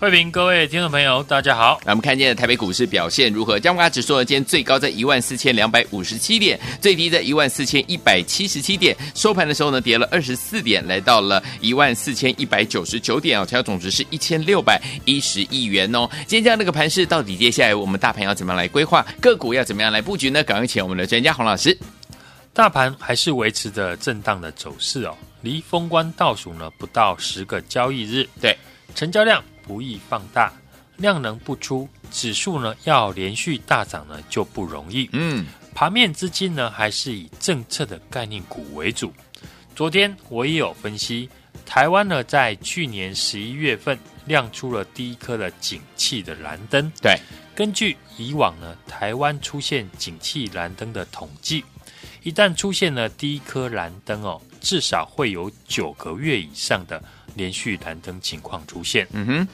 欢迎各位听众朋友，大家好。那，我们看见的台北股市表现如何？加权指数呢，今天最高在一万四千两百五十七点，最低在一万四千一百七十七点，收盘的时候呢，跌了二十四点，来到了一万四千一百九十九点哦，成交总值是一千六百一十亿元哦。今天这样的一个盘势，到底接下来我们大盘要怎么样来规划？个股要怎么样来布局呢？赶快请我们的专家洪老师。大盘还是维持着震荡的走势哦，离封关倒数呢不到十个交易日，对，成交量不易放大。量能不出，指数呢要连续大涨呢就不容易。嗯，盘面资金呢还是以政策的概念股为主。昨天我也有分析，台湾呢在去年十一月份亮出了第一颗的景气的蓝灯。对，根据以往呢台湾出现景气蓝灯的统计，一旦出现了第一颗蓝灯哦，至少会有九个月以上的连续蓝灯情况出现。嗯哼。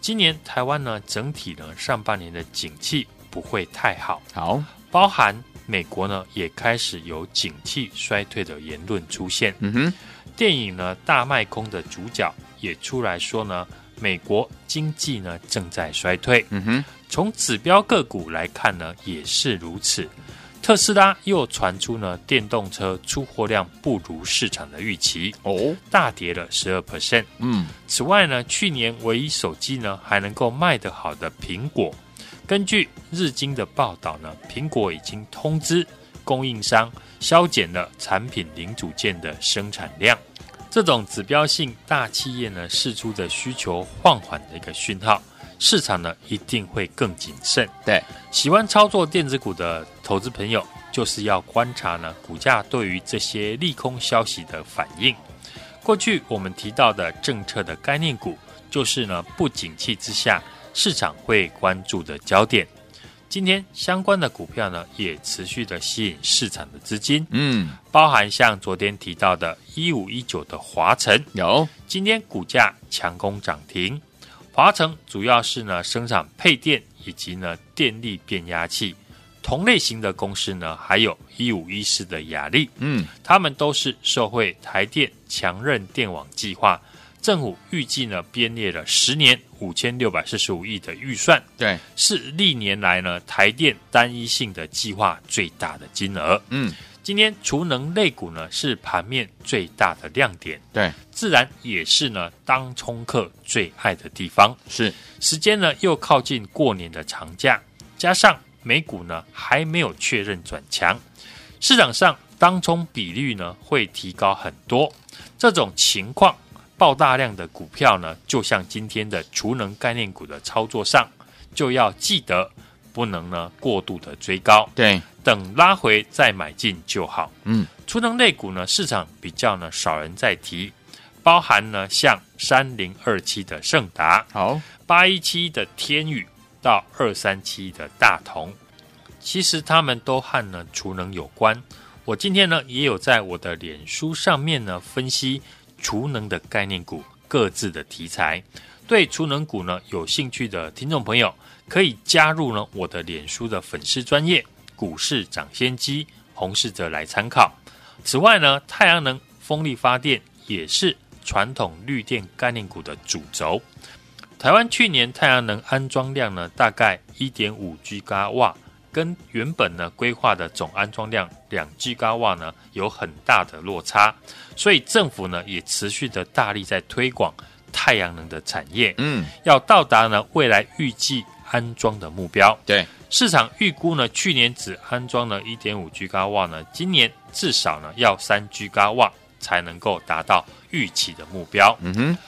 今年台湾呢，整体呢上半年的景气不会太好，好，包含美国呢也开始有景气衰退的言论出现。嗯哼，电影呢大卖空的主角也出来说呢，美国经济呢正在衰退。嗯哼，从指标个股来看呢也是如此。特斯拉又传出呢，电动车出货量不如市场的预期哦，大跌了十二 percent。嗯，此外呢，去年唯一手机呢还能够卖得好的苹果，根据日经的报道呢，苹果已经通知供应商削减了产品零组件的生产量。这种指标性大企业呢释出的需求放缓的一个讯号。市场呢一定会更谨慎。对，喜欢操作电子股的投资朋友，就是要观察呢股价对于这些利空消息的反应。过去我们提到的政策的概念股，就是呢不景气之下市场会关注的焦点。今天相关的股票呢，也持续的吸引市场的资金。嗯，包含像昨天提到的一五一九的华晨，有今天股价强攻涨停。华城主要是呢生产配电以及呢电力变压器，同类型的公司呢还有一五一四的雅力，嗯，他们都是受惠台电强韧电网计划，政府预计呢编列了十年五千六百四十五亿的预算，对，是历年来呢台电单一性的计划最大的金额，嗯。今天储能类股呢是盘面最大的亮点，对，自然也是呢当冲客最爱的地方。是时间呢又靠近过年的长假，加上美股呢还没有确认转强，市场上当冲比率呢会提高很多。这种情况爆大量的股票呢，就像今天的储能概念股的操作上，就要记得不能呢过度的追高。对。等拉回再买进就好。嗯，储能类股呢，市场比较呢少人在提，包含呢像三零二七的盛达，好八一七的天宇到二三七的大同，其实他们都和呢储能有关。我今天呢也有在我的脸书上面呢分析储能的概念股各自的题材。对储能股呢有兴趣的听众朋友，可以加入呢我的脸书的粉丝专业。股市涨先机，洪士哲来参考。此外呢，太阳能、风力发电也是传统绿电概念股的主轴。台湾去年太阳能安装量呢，大概一点五 G 瓦，跟原本呢规划的总安装量两 G 瓦呢有很大的落差。所以政府呢也持续的大力在推广太阳能的产业，嗯，要到达呢未来预计安装的目标。对。市场预估呢，去年只安装了一点五 Giga 瓦呢，今年至少呢要三 Giga 瓦才能够达到预期的目标。嗯哼，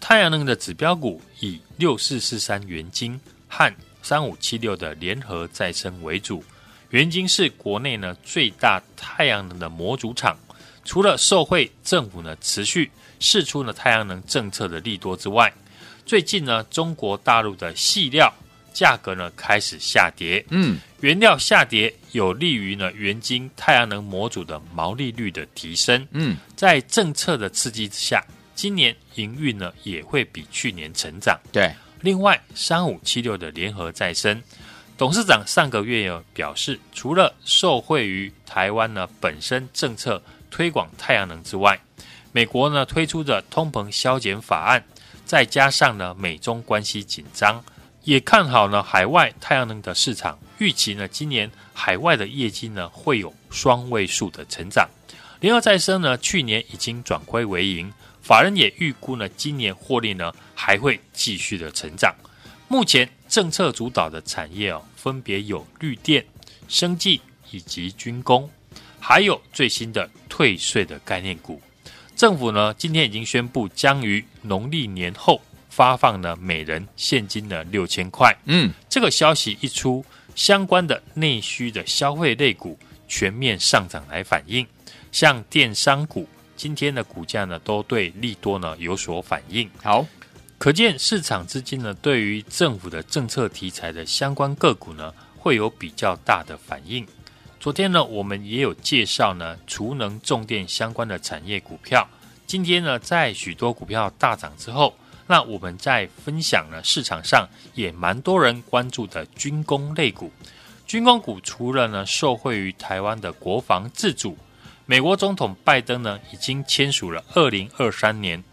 太阳能的指标股以六四四三元晶和三五七六的联合再生为主。元晶是国内呢最大太阳能的模组厂，除了受惠政府呢持续释出呢太阳能政策的利多之外，最近呢中国大陆的细料价格呢开始下跌，嗯，原料下跌有利于呢原晶太阳能模组的毛利率的提升，嗯，在政策的刺激之下，今年营运呢也会比去年成长，对，另外三五七六的联合再生。董事长上个月有表示，除了受惠于台湾呢本身政策推广太阳能之外，美国呢推出的通膨削减法案，再加上呢美中关系紧张，也看好呢海外太阳能的市场，预期呢今年海外的业绩呢会有双位数的成长。联合再生呢去年已经转亏为盈，法人也预估呢今年获利呢还会继续的成长。目前政策主导的产业哦，分别有绿电、生技以及军工，还有最新的退税的概念股。政府呢，今天已经宣布将于农历年后发放呢每人现金的六千块。嗯，这个消息一出，相关的内需的消费类股全面上涨来反应，像电商股今天的股价呢，都对利多呢有所反应。好。可见市场资金呢，对于政府的政策题材的相关个股呢，会有比较大的反应。昨天呢，我们也有介绍呢，储能、重电相关的产业股票。今天呢，在许多股票大涨之后，那我们在分享呢，市场上也蛮多人关注的军工类股。军工股除了呢，受惠于台湾的国防自主，美国总统拜登呢，已经签署了二零二三年。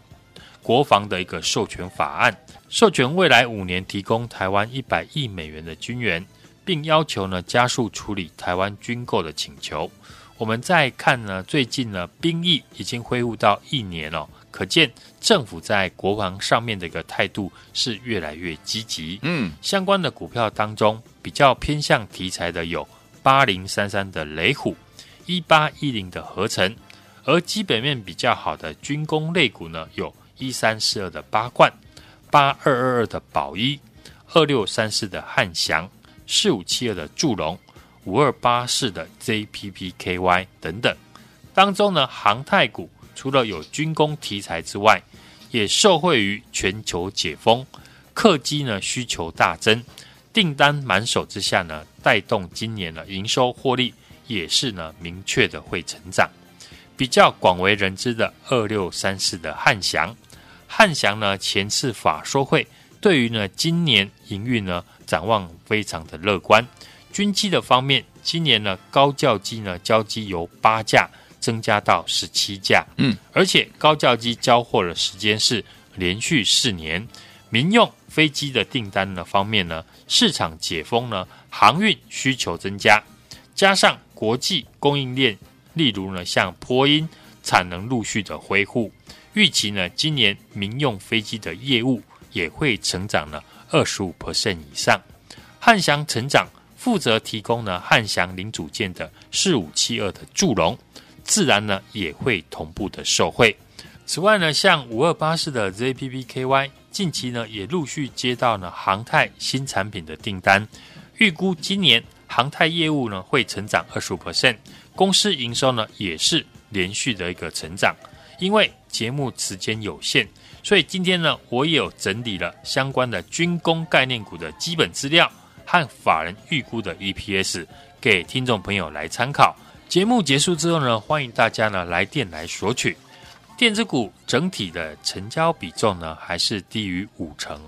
国防的一个授权法案，授权未来五年提供台湾一百亿美元的军援，并要求呢加速处理台湾军购的请求。我们再看呢，最近呢兵役已经恢复到一年了，可见政府在国防上面的一个态度是越来越积极。嗯，相关的股票当中比较偏向题材的有八零三三的雷虎、一八一零的合成，而基本面比较好的军工类股呢有。一三四二的八冠，八二二二的宝一，二六三四的汉翔，四五七二的祝融，五二八四的 JPPKY 等等。当中呢，航太股除了有军工题材之外，也受惠于全球解封，客机呢需求大增，订单满手之下呢，带动今年的营收获利也是呢明确的会成长。比较广为人知的二六三四的汉翔。汉翔呢，前次法说会对于呢今年营运呢展望非常的乐观。军机的方面，今年呢高教机呢交机由八架增加到十七架，嗯，而且高教机交货的时间是连续四年。民用飞机的订单呢方面呢，市场解封呢，航运需求增加，加上国际供应链，例如呢像波音产能陆续的恢复。预期呢，今年民用飞机的业务也会成长了二十五 percent 以上。汉翔成长负责提供呢汉翔零组件的四五七二的助融，自然呢也会同步的受惠。此外呢，像五二八四的 ZPPKY 近期呢也陆续接到呢航太新产品的订单，预估今年航太业务呢会成长二十五 percent，公司营收呢也是连续的一个成长。因为节目时间有限，所以今天呢，我也有整理了相关的军工概念股的基本资料和法人预估的 EPS，给听众朋友来参考。节目结束之后呢，欢迎大家呢来电来索取。电子股整体的成交比重呢，还是低于五成。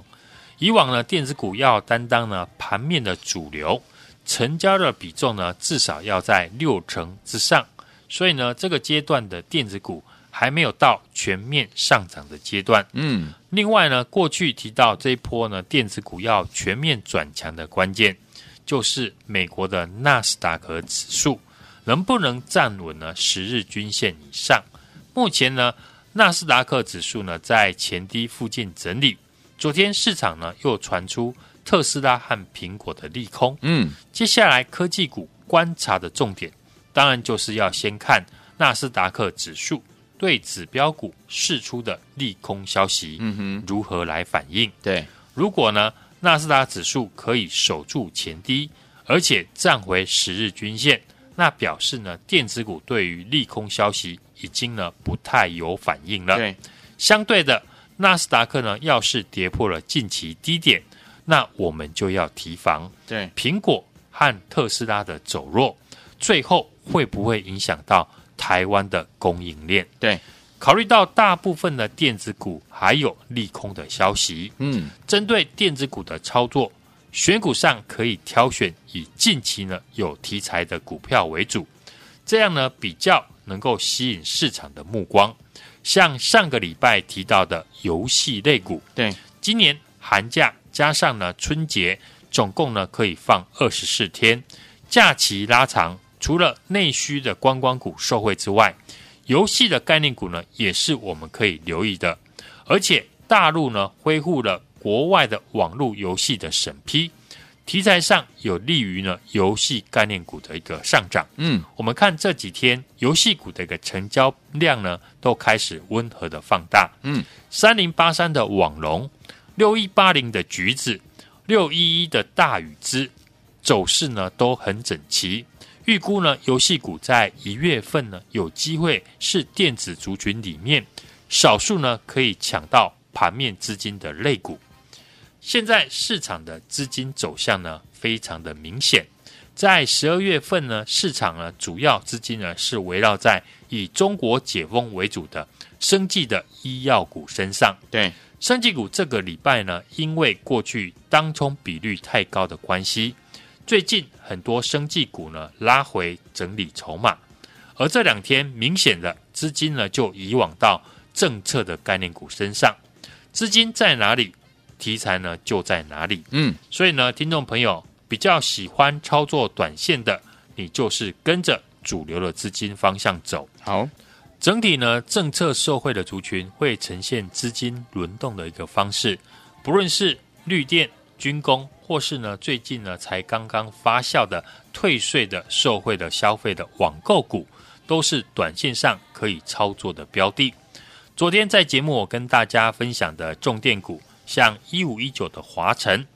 以往呢，电子股要担当呢盘面的主流，成交的比重呢至少要在六成之上。所以呢，这个阶段的电子股。还没有到全面上涨的阶段。嗯，另外呢，过去提到这一波呢，电子股要全面转强的关键，就是美国的纳斯达克指数能不能站稳呢十日均线以上。目前呢，纳斯达克指数呢在前低附近整理。昨天市场呢又传出特斯拉和苹果的利空。嗯，接下来科技股观察的重点，当然就是要先看纳斯达克指数。对指标股释出的利空消息，嗯哼，如何来反应？对，如果呢，纳斯达指数可以守住前低，而且站回十日均线，那表示呢，电子股对于利空消息已经呢不太有反应了。对，相对的，纳斯达克呢，要是跌破了近期低点，那我们就要提防。对，苹果和特斯拉的走弱，最后会不会影响到台湾的供应链？对，考虑到大部分的电子股还有利空的消息，嗯，针对电子股的操作。选股上可以挑选以近期呢有题材的股票为主，这样呢比较能够吸引市场的目光。像上个礼拜提到的游戏类股，对，今年寒假加上呢春节，总共呢可以放二十四天，假期拉长，除了内需的观光股受惠之外，游戏的概念股呢也是我们可以留意的，而且大陆呢恢复了。国外的网络游戏的审批题材上有利于呢游戏概念股的一个上涨。嗯，我们看这几天游戏股的一个成交量呢都开始温和的放大。嗯，三零八三的网龙，六一八零的橘子，六一一的大禹之走势呢都很整齐。预估呢游戏股在一月份呢有机会是电子族群里面少数呢可以抢到盘面资金的类股。现在市场的资金走向呢，非常的明显。在十二月份呢，市场呢主要资金呢是围绕在以中国解封为主的生技的医药股身上。对，生技股这个礼拜呢，因为过去当冲比率太高的关系，最近很多生技股呢拉回整理筹码，而这两天明显的资金呢就移往到政策的概念股身上。资金在哪里？题材呢就在哪里，嗯，所以呢，听众朋友比较喜欢操作短线的，你就是跟着主流的资金方向走。好，整体呢，政策受惠的族群会呈现资金轮动的一个方式，不论是绿电、军工，或是呢最近呢才刚刚发酵的退税的受惠的消费的网购股，都是短线上可以操作的标的。昨天在节目我跟大家分享的重电股。像一五一九的华晨，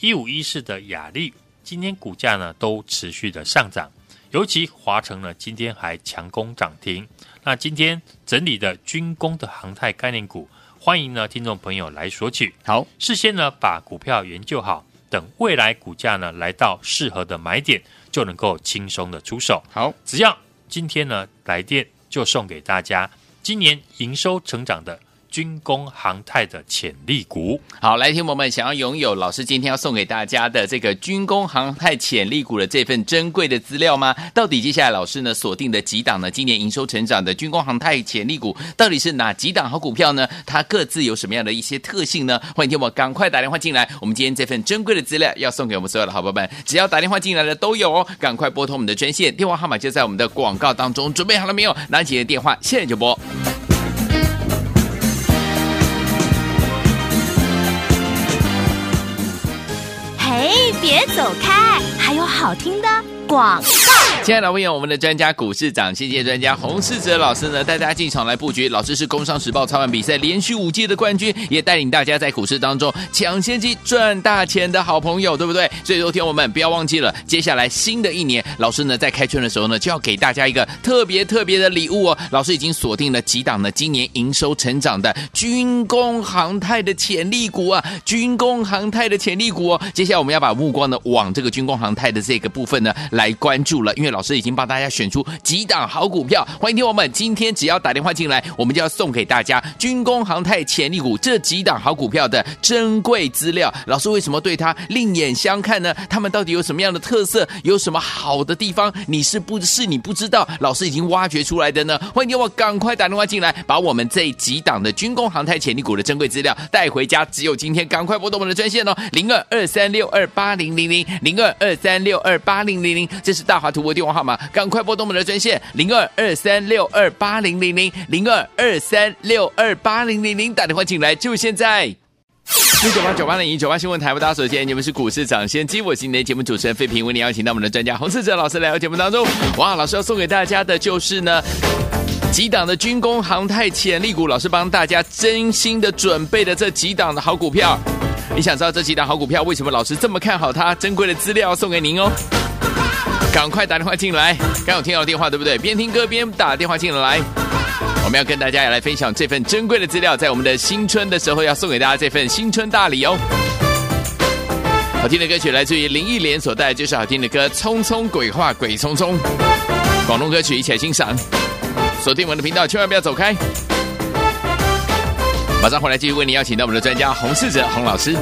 一五一四的雅力，今天股价呢都持续的上涨，尤其华晨呢今天还强攻涨停。那今天整理的军工的航太概念股，欢迎呢听众朋友来索取。好，事先呢把股票研究好，等未来股价呢来到适合的买点，就能够轻松的出手。好，只要今天呢来电，就送给大家今年营收成长的。军工航太的潜力股，好，来，听友们想要拥有老师今天要送给大家的这个军工航太潜力股的这份珍贵的资料吗？到底接下来老师呢锁定的几档呢？今年营收成长的军工航太潜力股到底是哪几档好股票呢？它各自有什么样的一些特性呢？欢迎听我赶快打电话进来，我们今天这份珍贵的资料要送给我们所有的好朋友们，只要打电话进来的都有哦，赶快拨通我们的专线，电话号码就在我们的广告当中，准备好了没有？拿起你的电话，现在就拨。别走开，还有好听的广告。亲爱的朋友，我们的专家股市长，谢谢专家洪世哲老师呢，带大家进场来布局。老师是工商时报操盘比赛连续五届的冠军，也带领大家在股市当中抢先机赚大钱的好朋友，对不对？所以，昨天我们不要忘记了，接下来新的一年，老师呢在开春的时候呢，就要给大家一个特别特别的礼物哦。老师已经锁定了几档呢，今年营收成长的军工航太的潜力股啊，军工航太的潜力股哦。接下来我们要把目光呢往这个军工航太的这个部分呢来来关注了，因为。老师已经帮大家选出几档好股票，欢迎听我们今天只要打电话进来，我们就要送给大家军工航太潜力股这几档好股票的珍贵资料。老师为什么对它另眼相看呢？他们到底有什么样的特色？有什么好的地方？你是不是你不知道？老师已经挖掘出来的呢？欢迎听我赶快打电话进来，把我们这几档的军工航太潜力股的珍贵资料带回家。只有今天，赶快拨动我们的专线哦，零二二三六二八零零零零二二三六二八零零零，这是大华图博电话号码，赶快拨动我们的专线零二二三六二八零零零零二二三六二八零零零，打电话进来就现在。一九八九八零一九八新闻台，大家首先你们是股市涨先机，我是你的节目主持人费平，为你邀请到我们的专家洪世哲老师来到节目当中。哇，老师要送给大家的就是呢几档的军工航太潜力股，老师帮大家真心的准备的这几档的好股票。你想知道这几档好股票为什么老师这么看好它？珍贵的资料送给您哦，赶快打电话进来。刚有听到电话对不对？边听歌边打电话进来。我们要跟大家来分享这份珍贵的资料，在我们的新春的时候要送给大家这份新春大礼哦。好听的歌曲来自于林忆莲所带来，就是好听的歌《匆匆鬼话鬼匆匆》，广东歌曲一起来欣赏。锁定我们的频道，千万不要走开。马上回来继续为您邀请到我们的专家洪世哲洪老师。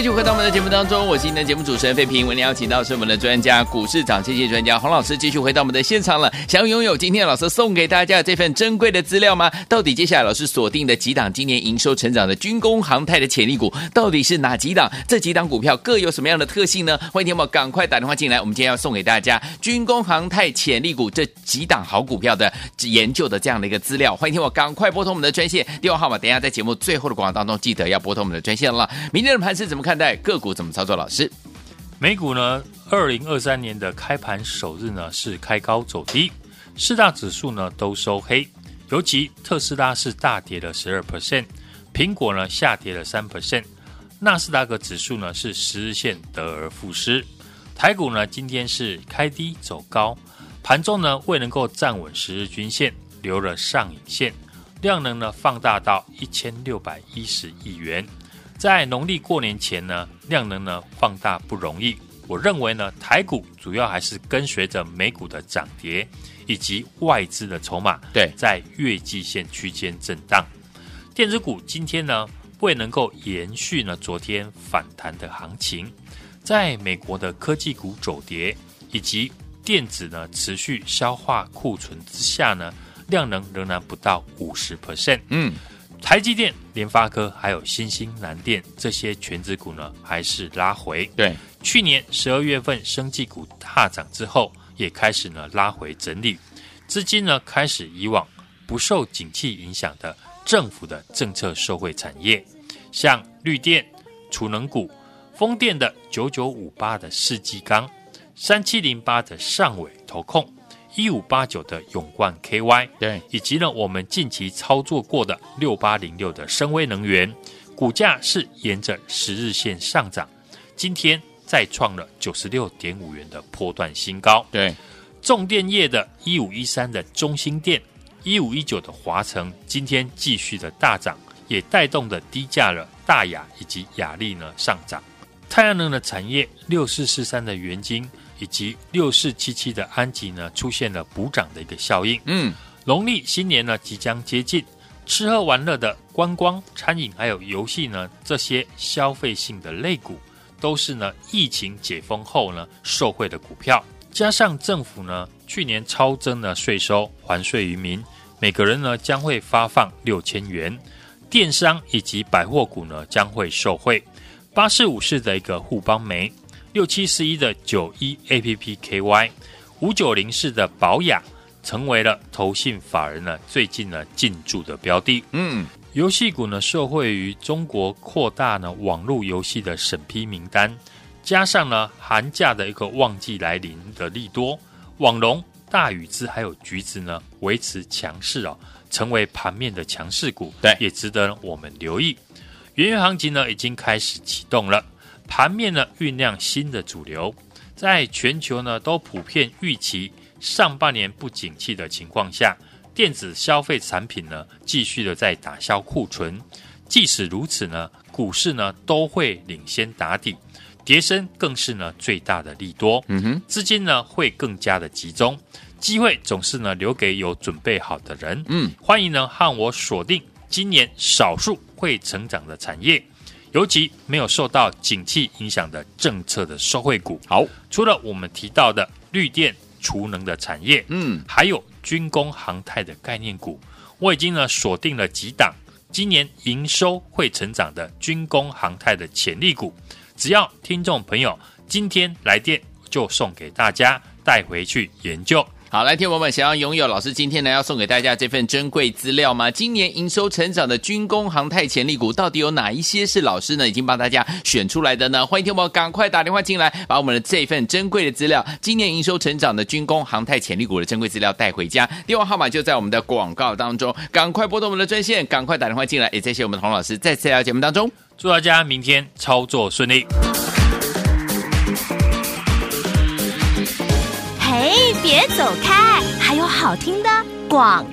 继续回到我们的节目当中，我是今天的节目主持人费平。为您邀请到是我们的专家，股市涨跌专家洪老师，继续回到我们的现场了。想要拥有今天老师送给大家的这份珍贵的资料吗？到底接下来老师锁定的几档今年营收成长的军工航太的潜力股，到底是哪几档？这几档股票各有什么样的特性呢？欢迎听我赶快打电话进来，我们今天要送给大家军工航太潜力股这几档好股票的研究的这样的一个资料。欢迎听我赶快拨通我们的专线电话号码，等一下在节目最后的广告当中记得要拨通我们的专线了。明天的盘是。怎么看看待个股怎么操作？老师，美股呢？二零二三年的开盘首日呢是开高走低，四大指数呢都收黑，尤其特斯拉是大跌了十二 percent，苹果呢下跌了三 percent，纳斯达克指数呢是十日线得而复失。台股呢今天是开低走高，盘中呢未能够站稳十日均线，留了上影线，量能呢放大到一千六百一十亿元。在农历过年前呢，量能呢放大不容易。我认为呢，台股主要还是跟随着美股的涨跌，以及外资的筹码，对，在月季线区间震荡。电子股今天呢，未能够延续呢昨天反弹的行情。在美国的科技股走跌，以及电子呢持续消化库存之下呢，量能仍然不到五十 percent。嗯。台积电、联发科还有新兴南电这些权值股呢，还是拉回。对，去年十二月份生技股大涨之后，也开始呢拉回整理，资金呢开始以往不受景气影响的政府的政策受惠产业，像绿电、储能股、风电的九九五八的世纪钢、三七零八的上纬投控。一五八九的永冠 KY，对，以及呢，我们近期操作过的六八零六的深威能源，股价是沿着十日线上涨，今天再创了九十六点五元的波段新高。对，重电业的一五一三的中兴电，一五一九的华城，今天继续的大涨，也带动的低价了大亚以及亚力呢上涨。太阳能的产业六四四三的元晶。以及六四七七的安吉呢，出现了补涨的一个效应。嗯，农历新年呢即将接近，吃喝玩乐的观光、餐饮还有游戏呢，这些消费性的类股，都是呢疫情解封后呢受惠的股票。加上政府呢去年超增的税收，还税于民，每个人呢将会发放六千元。电商以及百货股呢将会受惠。八四五四的一个互帮媒。六七四一的九一 A P P K Y，五九零四的宝雅成为了投信法人呢最近呢进驻的标的。嗯，游戏股呢受惠于中国扩大呢网络游戏的审批名单，加上呢寒假的一个旺季来临的利多，网龙、大宇之还有橘子呢维持强势哦，成为盘面的强势股。对，也值得我们留意。元月行情呢已经开始启动了。盘面呢酝酿新的主流，在全球呢都普遍预期上半年不景气的情况下，电子消费产品呢继续的在打消库存。即使如此呢，股市呢都会领先打底，跌升更是呢最大的利多。嗯哼，资金呢会更加的集中，机会总是呢留给有准备好的人。嗯，欢迎呢和我锁定今年少数会成长的产业。尤其没有受到景气影响的政策的收惠股，好，除了我们提到的绿电储能的产业，嗯，还有军工航太的概念股，我已经呢锁定了几档今年营收会成长的军工航太的潜力股，只要听众朋友今天来电，就送给大家带回去研究。好，来，听众们，想要拥有老师今天呢要送给大家这份珍贵资料吗？今年营收成长的军工航太潜力股，到底有哪一些是老师呢已经帮大家选出来的呢？欢迎听众们赶快打电话进来，把我们的这份珍贵的资料，今年营收成长的军工航太潜力股的珍贵资料带回家。电话号码就在我们的广告当中，赶快拨动我们的专线，赶快打电话进来。也谢谢我们的洪老师在这条节目当中，祝大家明天操作顺利。别走开！还有好听的广。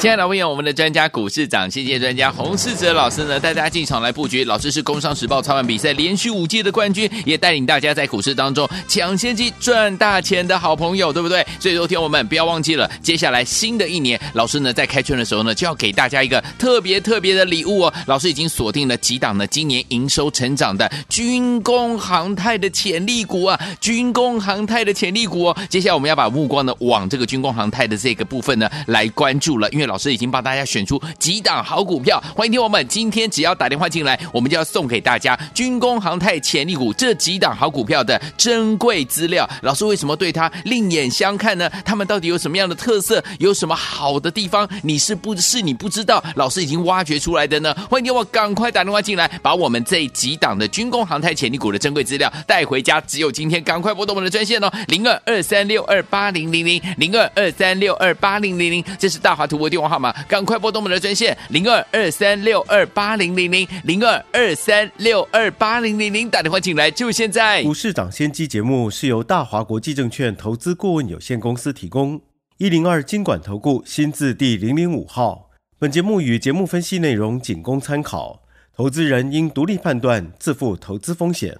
亲爱的朋友，我们的专家股市长，谢谢专家洪世哲老师呢，带大家进场来布局。老师是工商时报操盘比赛连续五届的冠军，也带领大家在股市当中抢先机赚大钱的好朋友，对不对？所以，昨天我们不要忘记了，接下来新的一年，老师呢在开春的时候呢，就要给大家一个特别特别的礼物哦。老师已经锁定了几档呢，今年营收成长的军工航太的潜力股啊，军工航太的潜力股哦。接下来我们要把目光呢往这个军工航太的这个部分呢来关注了，因为。老师已经帮大家选出几档好股票，欢迎听我们今天只要打电话进来，我们就要送给大家军工航太潜力股这几档好股票的珍贵资料。老师为什么对它另眼相看呢？他们到底有什么样的特色？有什么好的地方？你是不是你不知道？老师已经挖掘出来的呢？欢迎听我赶快打电话进来，把我们这几档的军工航太潜力股的珍贵资料带回家。只有今天，赶快拨动我们的专线哦，零二二三六二八零零零零二二三六二八零零零，这是大华图博电电话号码，赶快拨通我们的专线零二二三六二八零零零零二二三六二八零零零，打电话进来就现在。股市涨先机节目是由大华国际证券投资顾问有限公司提供，一零二经管投顾新字第零零五号。本节目与节目分析内容仅供参考，投资人应独立判断，自负投资风险。